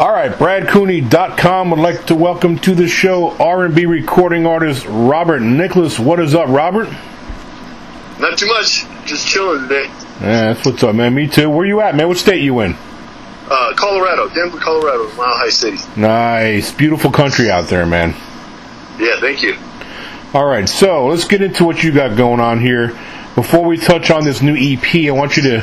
All right, BradCooney.com would like to welcome to the show R&B recording artist Robert Nicklas. What is up, Robert? Not too much. Just chilling today. Yeah, that's what's up, man. Me too. Where you at, man? What state you in? Uh, Colorado, Denver, Colorado, Mile High City. Nice, beautiful country out there, man. Yeah, thank you. All right, so let's get into what you got going on here. Before we touch on this new EP, I want you to,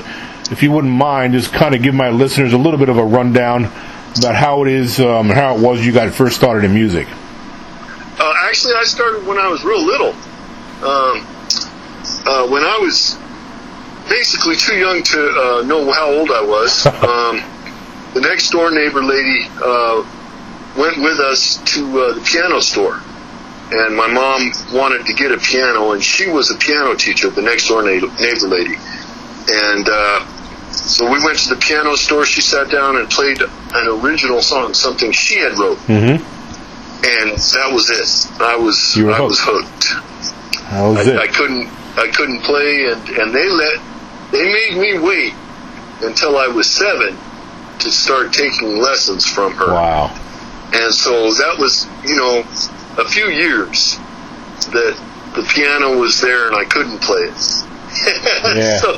if you wouldn't mind, just kind of give my listeners a little bit of a rundown about how it is, um, how it was you got first started in music. Uh, actually, I started when I was real little. Um, uh, when I was basically too young to uh, know how old I was, um, the next door neighbor lady uh, went with us to uh, the piano store. And my mom wanted to get a piano, and she was a piano teacher, the next door neighbor lady. And uh, so we went to the piano store. She sat down and played an original song, something she had wrote, Mm-hmm. and that was it. I was I was hooked. hooked. How was I, it? I couldn't I couldn't play, and and they let they made me wait until I was seven to start taking lessons from her. wow. And so that was you know a few years that the piano was there and I couldn't play it. Yeah. so,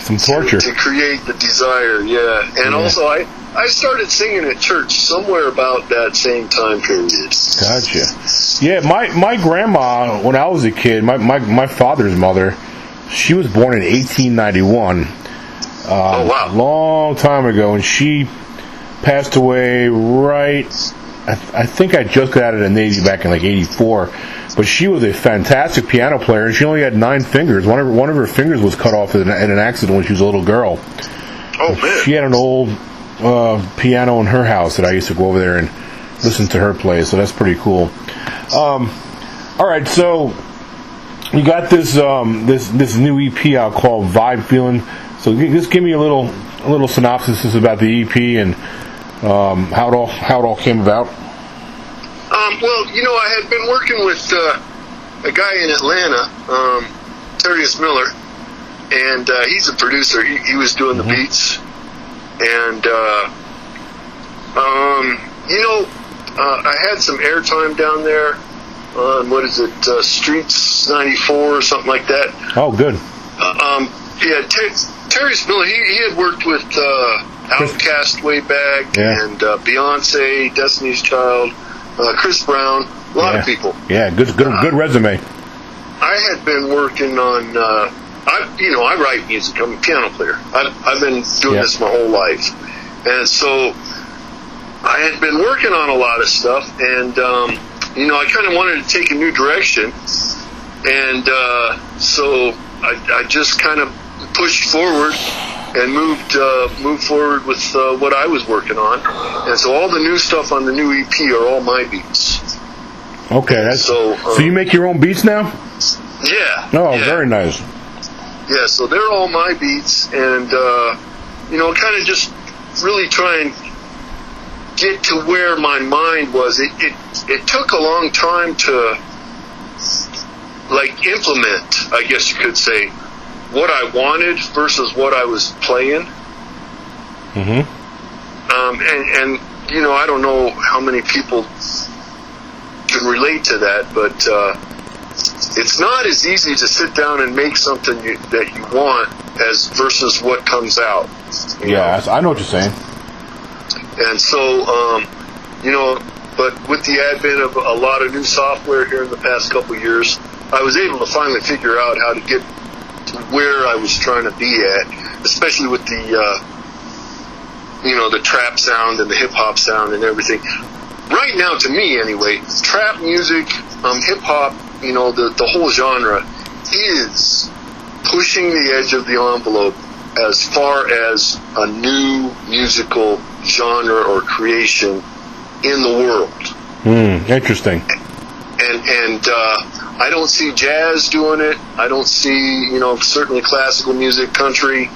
Some torture. to create the desire, yeah. And Yeah. also I I started singing at church somewhere about that same time period. Gotcha. Yeah, my, my grandma, when I was a kid, my, my, my father's mother, she was born in 1891. oh uh, wow. long time ago, and she passed away right. I, I think I just got out of the Navy back in like '84, but she was a fantastic piano player, and she only had nine fingers. One of her, one of her fingers was cut off in an, in an accident when she was a little girl. Oh man. She had an old uh, piano in her house that I used to go over there and listen to her play, so that's pretty cool. Um, all right, so you got this um, this this new EP out called Vibe Feeling. So g- just give me a little a little synopsis about the EP and um, how it all how it all came about. Um, well, you know, I had been working with uh, a guy in Atlanta, um, Terrius Miller, and uh, he's a producer. He, he was doing the beats, and uh, um, you know, uh, I had some airtime down there on what is it, uh, Streets '94 or something like that. Oh, good. Um, yeah, Ter- Terrius Miller. He, he had worked with uh, Outkast way back, Yeah. and uh, Beyonce, Destiny's Child, uh, Chris Brown, a lot yeah. of people. Yeah, good good good resume. I had been working on. Uh, I, you know, I write music. I'm a piano player. I've, I've been doing Yeah. this my whole life, and so I had been working on a lot of stuff, and um, you know, I kind of wanted to take a new direction, and uh, so I, I just kind of pushed forward and moved uh, moved forward with uh, what I was working on, and so all the new stuff on the new EP are all my beats. Okay, that's So, so, um, you make your own beats now. Yeah. Oh, yeah. very nice. Yeah, so they're all my beats, and uh, you know, kind of just really try and get to where my mind was. It, it it took a long time to like implement, I guess you could say, what I wanted versus what I was playing. hmm Um, and, and you know, I don't know how many people can relate to that, but uh, it's not as easy to sit down and make something you, that you want as versus what comes out. Yeah, know? I know what you're saying. And so, um, you know, but with the advent of a lot of new software here in the past couple of years, I was able to finally figure out how to get where I was trying to be at, especially with the, uh, you know, the trap sound and the hip hop sound and everything. Right now, to me anyway, trap music, um, hip hop, you know, the, the whole genre is pushing the edge of the envelope as far as a new musical genre or creation in the world. Hmm, interesting. And and uh, I don't see jazz doing it. I don't see you know certainly classical music, country.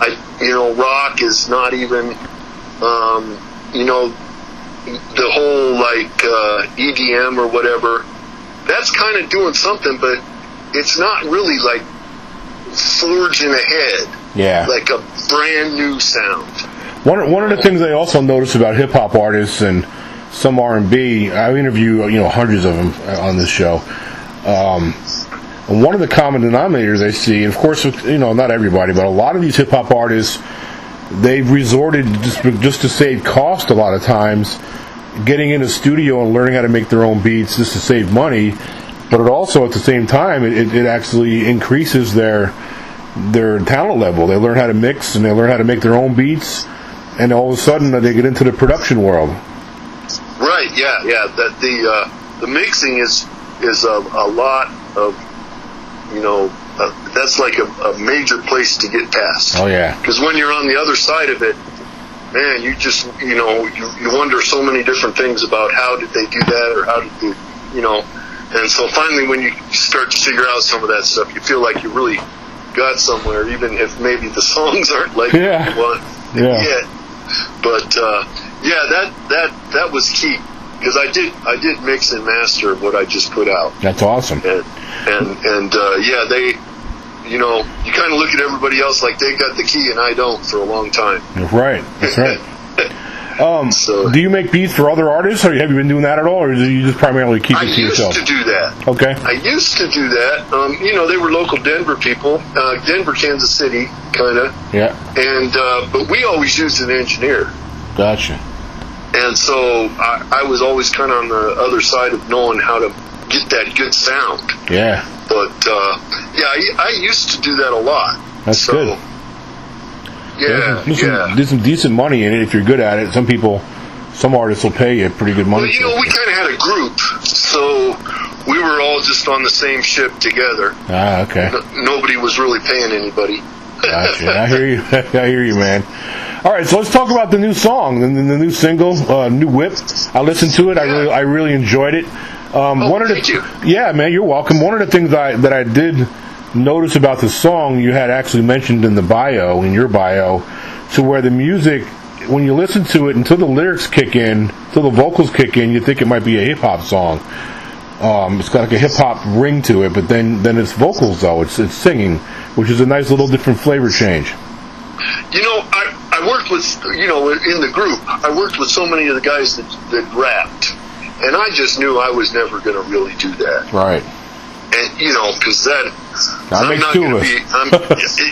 I you know rock is not even um, you know the whole like uh, EDM or whatever. That's kind of doing something, but it's not really like forging ahead Yeah. like a brand new sound. One one of the things I also notice about hip hop artists and some R and B, I interview you know hundreds of them on this show. Um, one of the common denominators I see, and of course, you know, not everybody, but a lot of these hip hop artists, they've resorted just just to save cost a lot of times, getting in a studio and learning how to make their own beats just to save money. But it also, at the same time, it, it actually increases their their talent level. They learn how to mix and they learn how to make their own beats, and all of a sudden they get into the production world. Right. Yeah. Yeah. That the uh, the mixing is is a, a lot of you know uh, that's like a, a major place to get past. Oh yeah. Because when you're on the other side of it, man, you just you know you, you wonder so many different things about how did they do that or how did they you know. And so finally, when you start to figure out some of that stuff, you feel like you really got somewhere, even if maybe the songs aren't like Yeah. you want Yeah. yet. But uh, yeah, that that that was key because I did I did mix and master what I just put out, That's awesome. and and and uh, yeah, they, you know, you kind of look at everybody else like they got the key and I don't for a long time. Right. That's right. Um, So- do you make beats for other artists, or have you been doing that at all, or do you just primarily keep I it to used yourself? to do that. Okay. I used to do that. Um, you know, they were local Denver people, uh, Denver, Kansas City, kind of. Yeah. And uh, but we always used an engineer, Gotcha. And so I, I was always kind of on the other side of knowing how to get that good sound. Yeah. But uh, yeah, I, I used to do that a lot. That's so, good. Yeah, There's some, yeah. there's some decent money in it if you're good at it. Some people, some artists will pay you pretty good money. Well, you know, we kind of had a group, so we were all just on the same ship together. ah, okay. N- nobody was really paying anybody. Gotcha. I hear you. I hear you, man. All right, so let's talk about the new song, the, the new single, uh, "New Whip." I listened to it. I really, I really enjoyed it. Um, Oh, one of the, you. Yeah, man, you're welcome. One of the things I, that I did notice about the song, you had actually mentioned in the bio, in your bio, to where the music, when you listen to it, until the lyrics kick in, until the vocals kick in, you think it might be a hip hop song. Um, it's got like a hip hop ring to it, but then then it's vocals though. It's it's singing, which is a nice little different flavor change. You know, I, I worked with, you know, in the group, I worked with so many of the guys that, that rapped. And I just knew I was never going to really do that. Right. And, you know, because that, That I'm not going to be, I'm,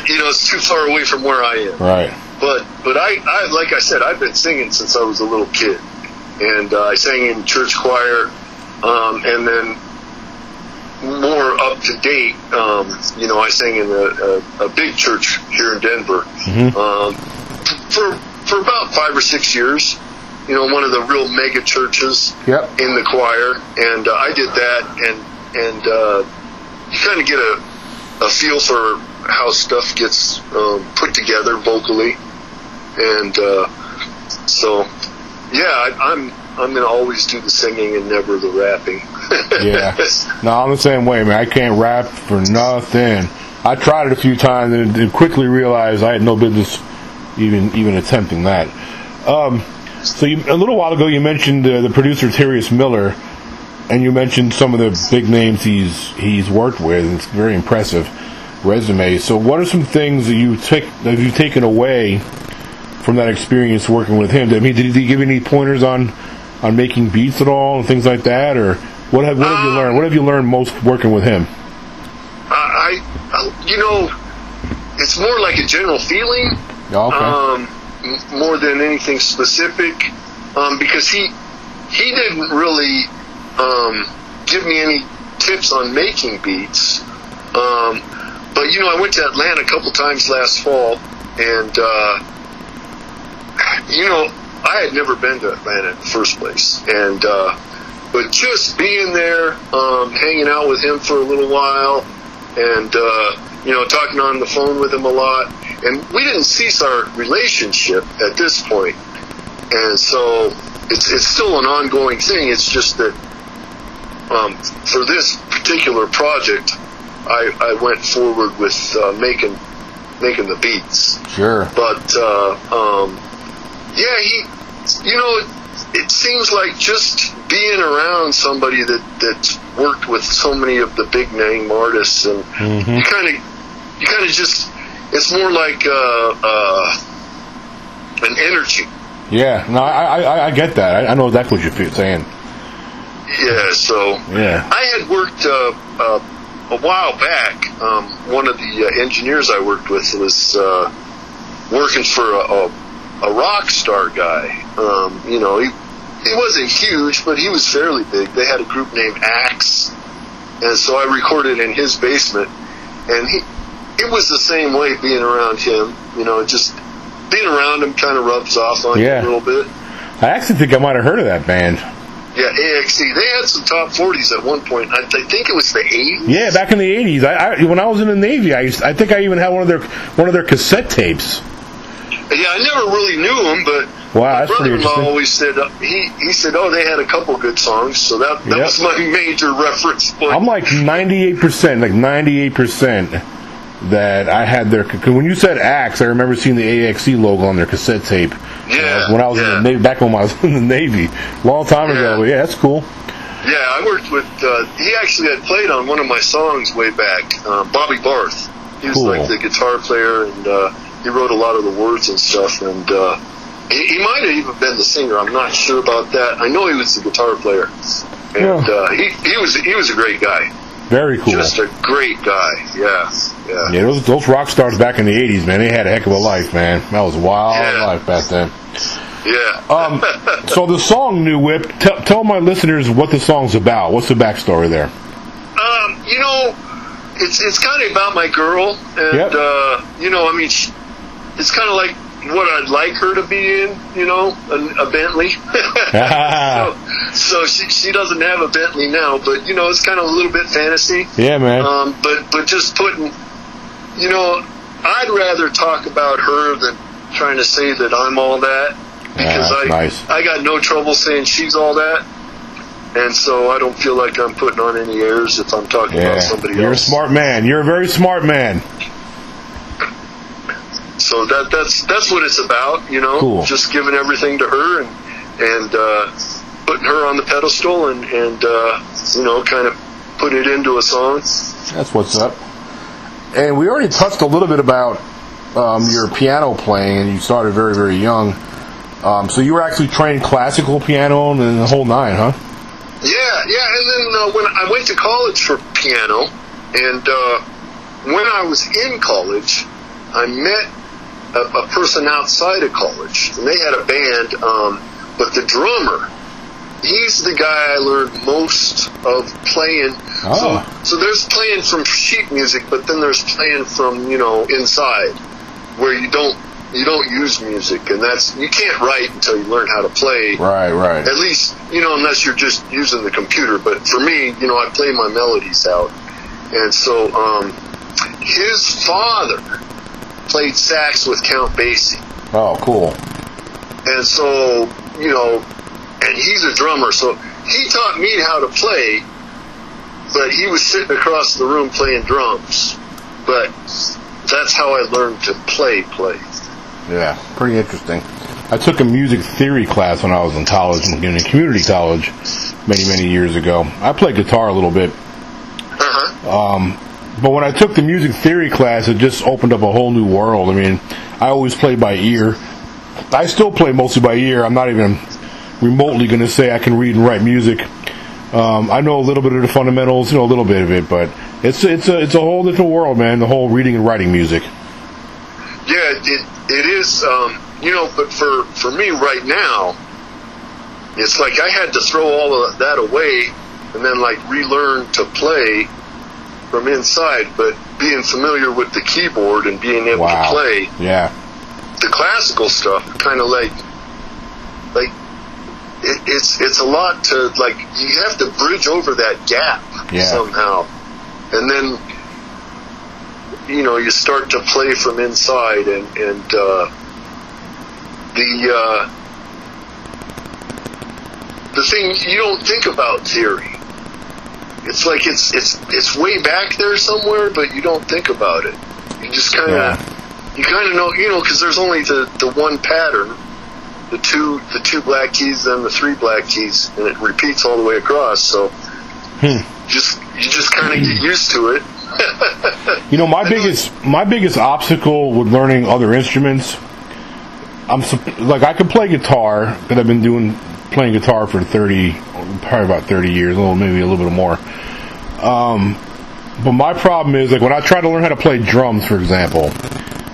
you know, it's too far away from where I am. Right. But, but I, I, like I said, I've been singing since I was a little kid. And uh, I sang in church choir, um, and then more up to date, um, you know, I sang in a, a, a big church here in Denver um, for for about five or six years. You know, one of the real mega churches Yep. in the choir, and uh, I did that, and and uh, you kind of get a a feel for how stuff gets um, put together vocally, and uh, so yeah, I, I'm I'm gonna always do the singing and never the rapping. Yeah. No, I'm the same way, man. I can't rap for nothing. I tried it a few times and quickly realized I had no business even even attempting that. Um, so you, a little while ago, you mentioned uh, the producer Terrius Miller, and you mentioned some of the big names he's he's worked with. It's very impressive resume. So, what are some things that you take that you've taken away from that experience working with him? I mean, did he give any pointers on on making beats at all and things like that, or what have what have you learned? What have you learned most working with him? I, I, you know, it's more like a general feeling. Okay. um, more than anything specific, um, because he he didn't really um, give me any tips on making beats. Um, but you know, I went to Atlanta a couple times last fall, and uh, you know, I had never been to Atlanta in the first place, and uh, but just being there, um, hanging out with him for a little while, and uh, you know, talking on the phone with him a lot, and we didn't cease our relationship at this point, and so it's it's still an ongoing thing. It's just that um, for this particular project, I, I went forward with uh, making making the beats sure. but uh, um, yeah, he, you know, it, seems like just being around somebody that that's worked with so many of the big name artists, and Mhm. you kind of, you kind of just, it's more like uh, uh, an energy. Yeah, no, I I, I get that. I, I know exactly what you're saying. Yeah, so Yeah. I had worked uh, uh, a while back. Um, one of the uh, engineers I worked with was uh, working for a, a, a rock star guy. Um, you know, he he wasn't huge, but he was fairly big. They had a group named Axe, and so I recorded in his basement, and he it was the same way being around him. You know, just being around him kind of rubs off on Yeah. you a little bit. I actually think I might have heard of that band. Yeah, AXE. They had some top 40s at one point. I, I think it was the 80s. Yeah, back in the '80s, I, I when I was in the Navy, I used, I think I even had one of their one of their cassette tapes. Yeah, I never really knew him, but Wow, my brother-in-law always said uh, he he said, oh, they had a couple good songs, so that that Yep. was my major reference point. I'm like 98 percent, like 98 percent that I had their. When you said Axe, I remember seeing the AXE logo on their cassette tape. Yeah, when I was yeah. in the Navy, back when I was in the Navy, long time ago. Yeah. But yeah, that's cool. yeah, I worked with. Uh, he actually had played on one of my songs way back. Uh, Bobby Barth. He was Cool. like the guitar player, and uh, he wrote a lot of the words and stuff. And uh, he, he might have even been the singer. I'm not sure about that. I know he was the guitar player, and Yeah. uh, he he was he was a great guy. Very cool. Just a great guy. Yeah, yeah. Yeah, those those rock stars back in the '80s, man, they had a heck of a life, man. That was wild Yeah. life back then. Yeah. Um, so the song "New Whip," t- tell my listeners what the song's about. What's the backstory there? Um, you know, it's it's kind of about my girl, and Yep. uh, you know, I mean, she, it's kind of like what I'd like her to be in, you know, a, a Bentley. so, so she she doesn't have a Bentley now, but you know, it's kind of a little bit fantasy. yeah, man. Um, but but just putting, you know, I'd rather talk about her than trying to say that I'm all that because that's I nice. I got no trouble saying she's all that. And so I don't feel like I'm putting on any airs if I'm talking yeah, about somebody you're else. a smart man. You're a very smart man. So that that's that's what it's about, you know. Cool. Just giving everything to her and and uh, putting her on the pedestal and and uh, you know kind of putting it into a song. That's what's up. And we already touched a little bit about um, your piano playing, and you started very, very young. Um, so you were actually trained classical piano and the whole nine, huh? Yeah, yeah. And then uh, when I went to college for piano, and uh, when I was in college, I met a, a person outside of college, and they had a band. Um, but the drummer, he's the guy I learned most of playing. Oh. So, so there's playing from sheet music, but then there's playing from you know inside, where you don't you don't use music, and that's you can't write until you learn how to play Right, right. at least you know unless you're just using the computer but for me you know i play my melodies out and so um his father played sax with count basie Oh, cool. and so you know and he's a drummer so he taught me how to play but he was sitting across the room playing drums but that's how i learned to play play Yeah, pretty interesting. I took a music theory class when I was in college, in community college, many, many years ago. I played guitar a little bit, uh-huh but when I took the music theory class, it just opened up a whole new world. I mean, I always play by ear. I still play mostly by ear. I'm not even remotely going to say I can read and write music. Um, I know a little bit of the fundamentals, you know, a little bit of it, but it's it's a it's a whole different world, man. The whole reading and writing music. Yeah, it it is. Um, you know, but for for me right now, it's like I had to throw all of that away and then like relearn to play from inside. But being familiar with the keyboard and being able Wow. to play Yeah, the classical stuff, kind of like like it, it's it's a lot to like you have to bridge over that gap Yeah. somehow, and then you know you start to play from inside and and uh, the uh, the thing you don't think about theory. It's like it's it's it's way back there somewhere, but you don't think about it. You just kind of Yeah. you kind of know, you know, because there's only the the one pattern, the two the two black keys, then the three black keys, and it repeats all the way across. So Hmm. just you just kind of get used to it. You know, my biggest my biggest obstacle with learning other instruments I'm like I can play guitar, but I've been doing playing guitar for thirty, probably about thirty years, a little maybe a little bit more. Um, but my problem is like when I try to learn how to play drums, for example.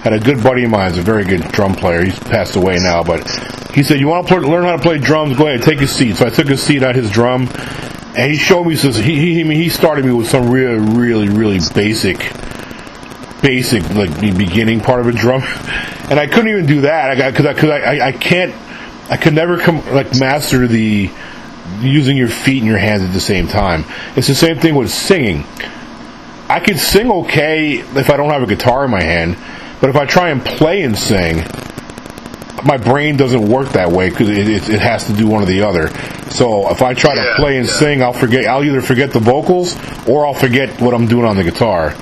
Had a good buddy of mine, who's a very good drum player. He's passed away now, but he said, "You want to learn how to play drums? Go ahead, take a seat." So I took a seat at his drum, and he showed me. Says he he he started me with some really really really basic basic like the beginning part of a drum, and I couldn't even do that. I got because I because I, I I can't I could never come like master the using your feet and your hands at the same time. It's the same thing with singing. I can sing okay if I don't have a guitar in my hand, but if I try and play and sing, my brain doesn't work that way because it, it, it has to do one or the other. So if I try to play and yeah. sing, I'll forget. I'll either forget the vocals or I'll forget what I'm doing on the guitar.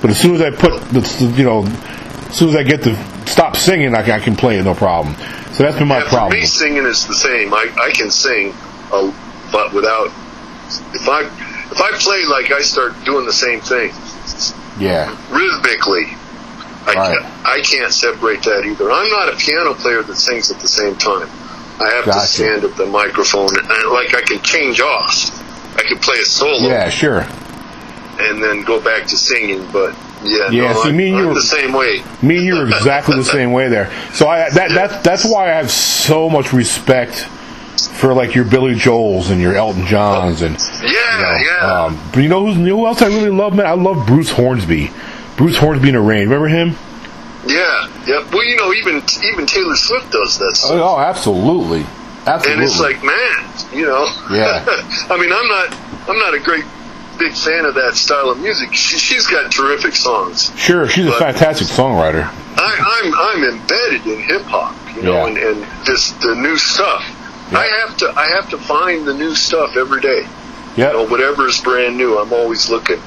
But as soon as I put the, you know, as soon as I get to stop singing, I, can- I can play it no problem. So that's been my Yeah, for problem. me, singing is the same. I, I can sing, uh, but without if I if I play like I start doing the same thing Yeah, rhythmically, I Right. can't, I can't separate that either. I'm not a piano player that sings at the same time. I have Gotcha. to stand at the microphone and, and like I can change off. I can play a solo yeah, sure. and then go back to singing, but yeah, Yeah, no, see, I'm, me and you I'm the same way. Me and you are exactly the same way there. So I that that that's why I have so much respect for like your Billy Joels and your Elton Johns and Yeah, you know, yeah. Um, but you know you know who else I really love, man? I love Bruce Hornsby. Bruce Hornsby and the Range. Remember him? yeah, yeah. Well, you know, even even Taylor Swift does that. stuff. Oh, absolutely, absolutely. and it's like, man, you know. Yeah. I mean, I'm not, I'm not a great big fan of that style of music. She, she's got terrific songs. sure, she's a fantastic songwriter. I, I'm, I'm embedded in hip hop, you know, Yeah. and, and this the new stuff. Yeah. I have to, I have to find the new stuff every day. You know, whatever is brand new, I'm always looking.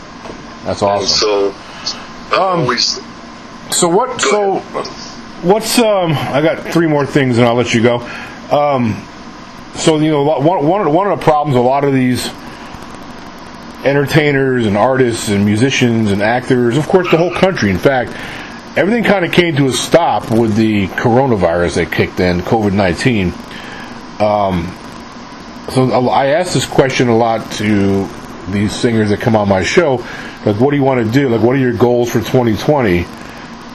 that's And awesome. so, I'm Um, always. So what? So what's um? I got three more things, and I'll let you go. Um, so you know, one one of, one of the problems a lot of these entertainers and artists and musicians and actors, of course, the whole country. In fact, everything kind of came to a stop with the coronavirus that kicked in, COVID nineteen. Um, so I ask this question a lot to these singers that come on my show, like, what do you want to do? Like, what are your goals for 2020?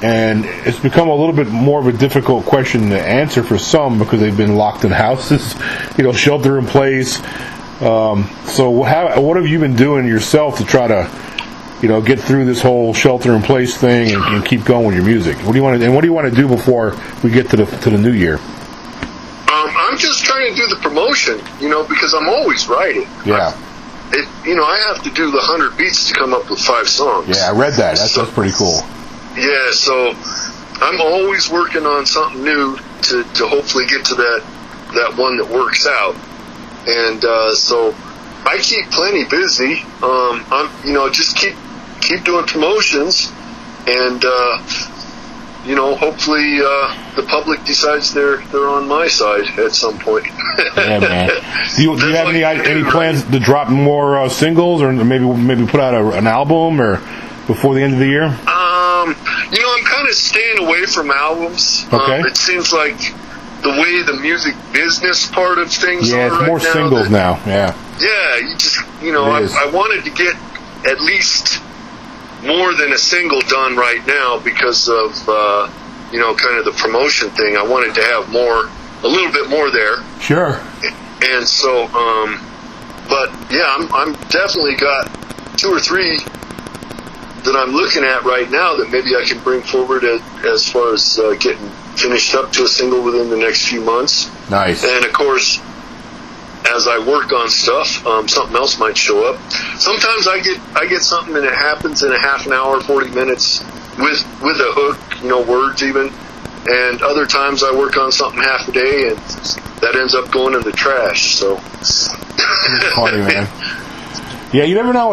And it's become a little bit more of a difficult question to answer for some because they've been locked in houses, you know, shelter in place. Um, so, how, what have you been doing yourself to try to, you know, get through this whole shelter in place thing and, and keep going with your music? What do you want to, and what do you want to do before we get to the to the new year? I'm just trying to do the promotion, you know, because I'm always writing. Yeah, It, you know, I have to do the hundred beats to come up with five songs. yeah, I read that. That's that's pretty cool. Yeah, so I'm always working on something new to, to hopefully get to that that one that works out. And uh, so I keep plenty busy. Um, I'm you know just keep keep doing promotions, and uh, you know hopefully uh, the public decides they're they're on my side at some point. Yeah, man. Do you, do you have any any plans to drop more uh, singles, or maybe maybe put out a, an album, or before the end of the year? Um, you know, I'm kind of staying away from albums. Okay. Um, it seems like the way the music business part of things Yeah, are it's right more now, singles that- now. Yeah, Yeah, you just, you know, I. I wanted to get at least more than a single done right now because of, uh, you know, kind of the promotion thing. I wanted to have more, a little bit more there. sure. And so, um, but yeah, I'm, I'm definitely got two or three that I'm looking at right now that maybe I can bring forward as, as far as uh, getting finished up to a single within the next few months. Nice. And of course, as I work on stuff, um, something else might show up. Sometimes I get I get something and it happens in a half an hour, forty minutes with with a hook, you know, words even. And other times I work on something half a day and that ends up going in the trash. So Funny man. Yeah, you never know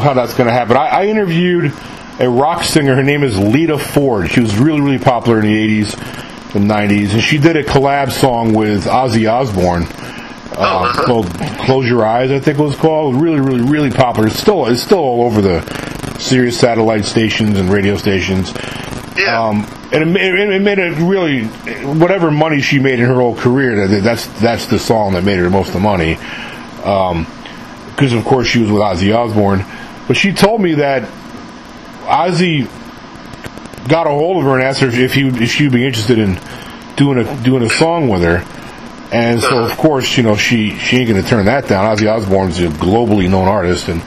how that's going to happen. I, I interviewed a rock singer. Her name is Lita Ford. She was really really popular in the '80s and '90s, and she did a collab song with Ozzy Osbourne. Uh, uh-huh. called "Close Your Eyes," I think it was called. Really, really, really popular. It's still, it's still all over the Sirius satellite stations and radio stations. yeah, Um, and it, it, it made it really whatever money she made in her whole career. that- That's that's the song that made her the most of the money. Because of course she was with Ozzy Osbourne, but she told me that Ozzy got a hold of her and asked her if he if she'd be interested in doing a doing a song with her. And so of course you know she she ain't gonna turn that down. Ozzy Osbourne's a globally known artist, and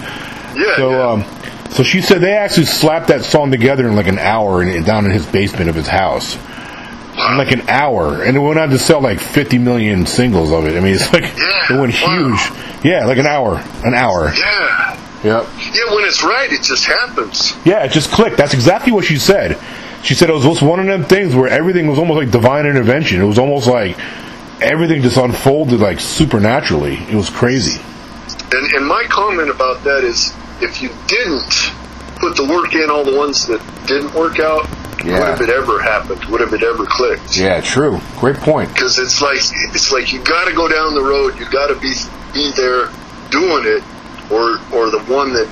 Yeah. so, yeah. um, so she said they actually slapped that song together in like an hour in, down in his basement of his house. In like an hour, and it went on to sell like 50 million singles of it. I mean, it's like Yeah, it went wow. huge. Yeah, like an hour, an hour. yeah. Yep. Yeah, when it's right, it just happens. Yeah, it just clicked. That's exactly what she said. She said it was just one of them things where everything was almost like divine intervention. It was almost like everything just unfolded like supernaturally. It was crazy. And, and my comment about that is if you didn't put the work in, all the ones that didn't work out, Yeah. would have it ever happened? Would have it ever clicked? Yeah, true. Great point. Because it's like it's like you got to go down the road. You got to be be there doing it, or or the one that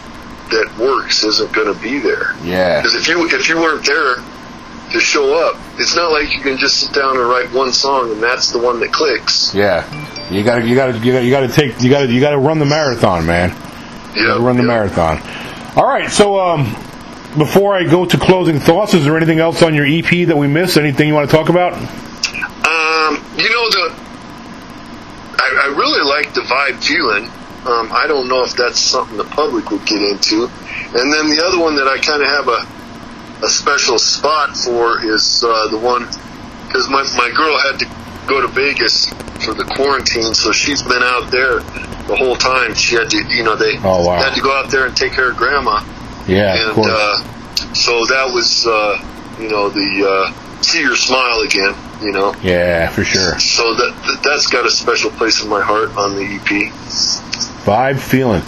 that works isn't going to be there. Yeah. Because if you if you weren't there to show up, it's not like you can just sit down and write one song and that's the one that clicks. Yeah. You gotta, you gotta, you gotta, you gotta take, you gotta, you gotta run the marathon, man. Yeah, run the yeah. marathon. All right. So, um, before I go to closing thoughts, is there anything else on your EP that we missed? Anything you want to talk about? Um, you know the, I, I really like the vibe feeling. Um, I don't know if that's something the public would get into. And then the other one that I kind of have a, a special spot for is uh, the one because my my girl had to go to Vegas for the quarantine, so she's been out there the whole time. She had to, you know, they Oh, wow. had to go out there and take care of grandma Yeah, of and course. uh, so that was uh, you know the uh, see your smile again you know yeah, for sure. so that, that that's got a special place in my heart on the ep Vibe feeling.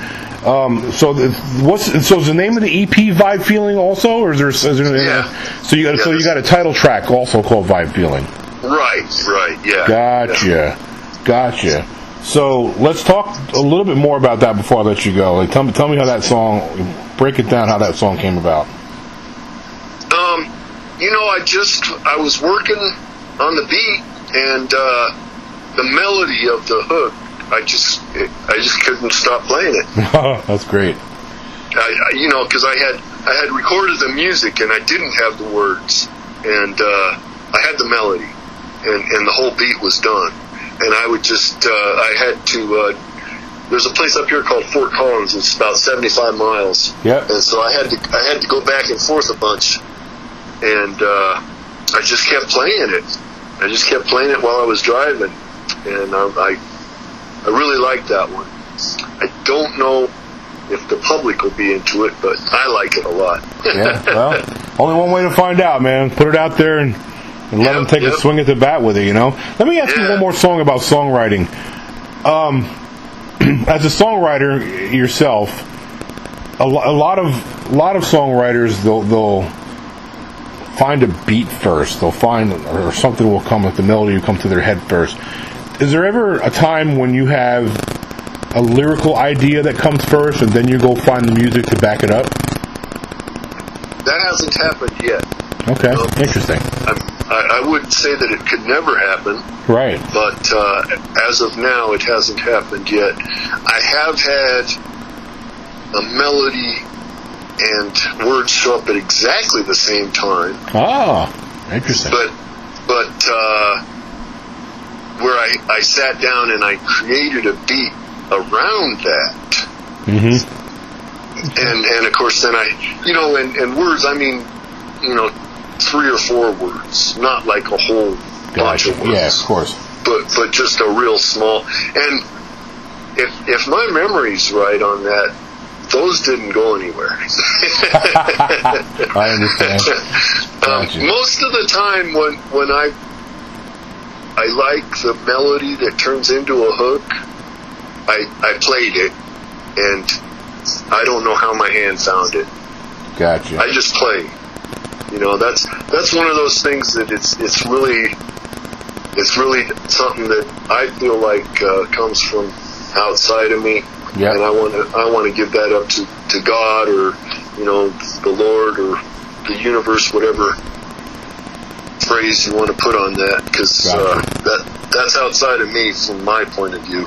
Um, so the, what's so is the name of the EP Vibe Feeling also, or is there? Is there Yeah. So you got so you got a title track also called Vibe Feeling. right right yeah Gotcha, gotcha. So let's talk a little bit more about that before I let you go. Like, tell me, tell me how that song. Break it down. How that song came about. um you know i just i was working on the beat and uh, the melody of the hook i just i just couldn't stop playing it That's great. I, I you know, because I had I had recorded the music and I didn't have the words, and uh, I had the melody, and and the whole beat was done, and I would just uh, I had to. Uh, there's a place up here called Fort Collins. It's about 75 miles, Yep. and so I had to I had to go back and forth a bunch, and uh, I just kept playing it. I just kept playing it while I was driving, and I I, I really like that one. I don't know if the public will be into it, but I like it a lot. Yeah. Well, only one way to find out, man. Put it out there and, and let Yep, them take a swing at the bat with it. You know. Let me ask you one more song about songwriting. Um, as a songwriter yourself, a, lo- a lot of a lot of songwriters they'll they'll find a beat first. They'll find or something will come like the melody will come to their head first. Is there ever a time when you have a lyrical idea that comes first and then you go find the music to back it up? that hasn't happened yet. Okay, interesting. I'm, I, I wouldn't say that it could never happen, Right. but uh, as of now, it hasn't happened yet. I have had a melody and words show up at exactly the same time, Ah, interesting. but but uh, where I, I sat down and I created a beat around that. hmm and and of course then I you know and, and words I mean you know three or four words not like a whole bunch of words Yeah, of course. but but just a real small and if if my memory's right on that those didn't go anywhere I understand. um, most of the time when when I I like the melody that turns into a hook I I played it and I don't know how my hand found it Gotcha. I just play. You know, that's that's one of those things that it's it's really it's really something that I feel like uh, comes from outside of me, Yeah. and I want to I want to give that up to to God or you know the Lord or the universe, whatever phrase you want to put on that because uh, that that's outside of me from my point of view.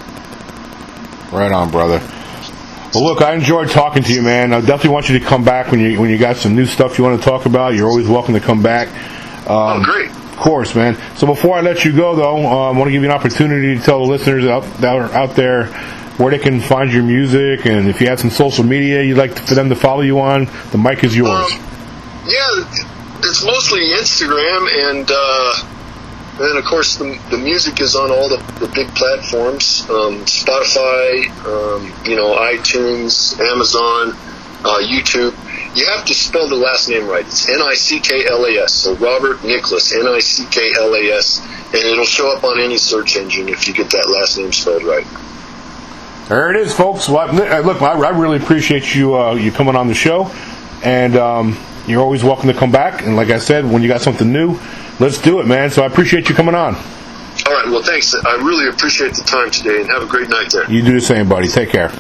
Right on, brother. Well, look, I enjoyed talking to you, man. I definitely want you to come back when you when you got some new stuff you want to talk about. You're always welcome to come back. Um, oh, great. Of course, man. So before I let you go, though, um, I want to give you an opportunity to tell the listeners out that are out there where they can find your music, and if you have some social media you'd like for them to follow you on, the mic is yours. Um, yeah, it's mostly Instagram, and uh, and of course the, the music is on all the, the big platforms: um, Spotify, um, you know, iTunes, Amazon, uh, YouTube. You have to spell the last name right. It's N I C K L A S. So Robert Nicklas, N I C K L A S, and it'll show up on any search engine if you get that last name spelled right. There it is, folks. Well, look, I, really appreciate you uh, you coming on the show, and um, you're always welcome to come back. And like I said, when you got something new, let's do it, man. So I appreciate you coming on. All right. Well, thanks. I really appreciate the time today, and have a great night there. You do the same, buddy. Take care.